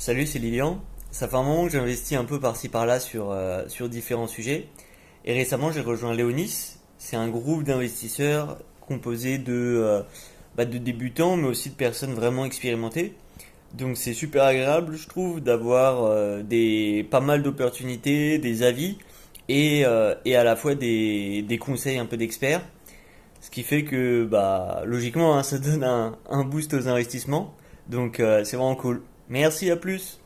Salut, c'est Lilian. Ça fait un moment que j'investis un peu par-ci par-là sur, euh, sur différents sujets. Et récemment, j'ai rejoint Léonis. C'est un groupe d'investisseurs composé de, euh, bah, de débutants, mais aussi de personnes vraiment expérimentées. Donc c'est super agréable, je trouve, d'avoir euh, des, pas mal d'opportunités, des avis et, et à la fois des, des conseils un peu d'experts. Ce qui fait que, bah, logiquement, hein, ça donne un, un boost aux investissements. Donc c'est vraiment cool. Merci, à plus!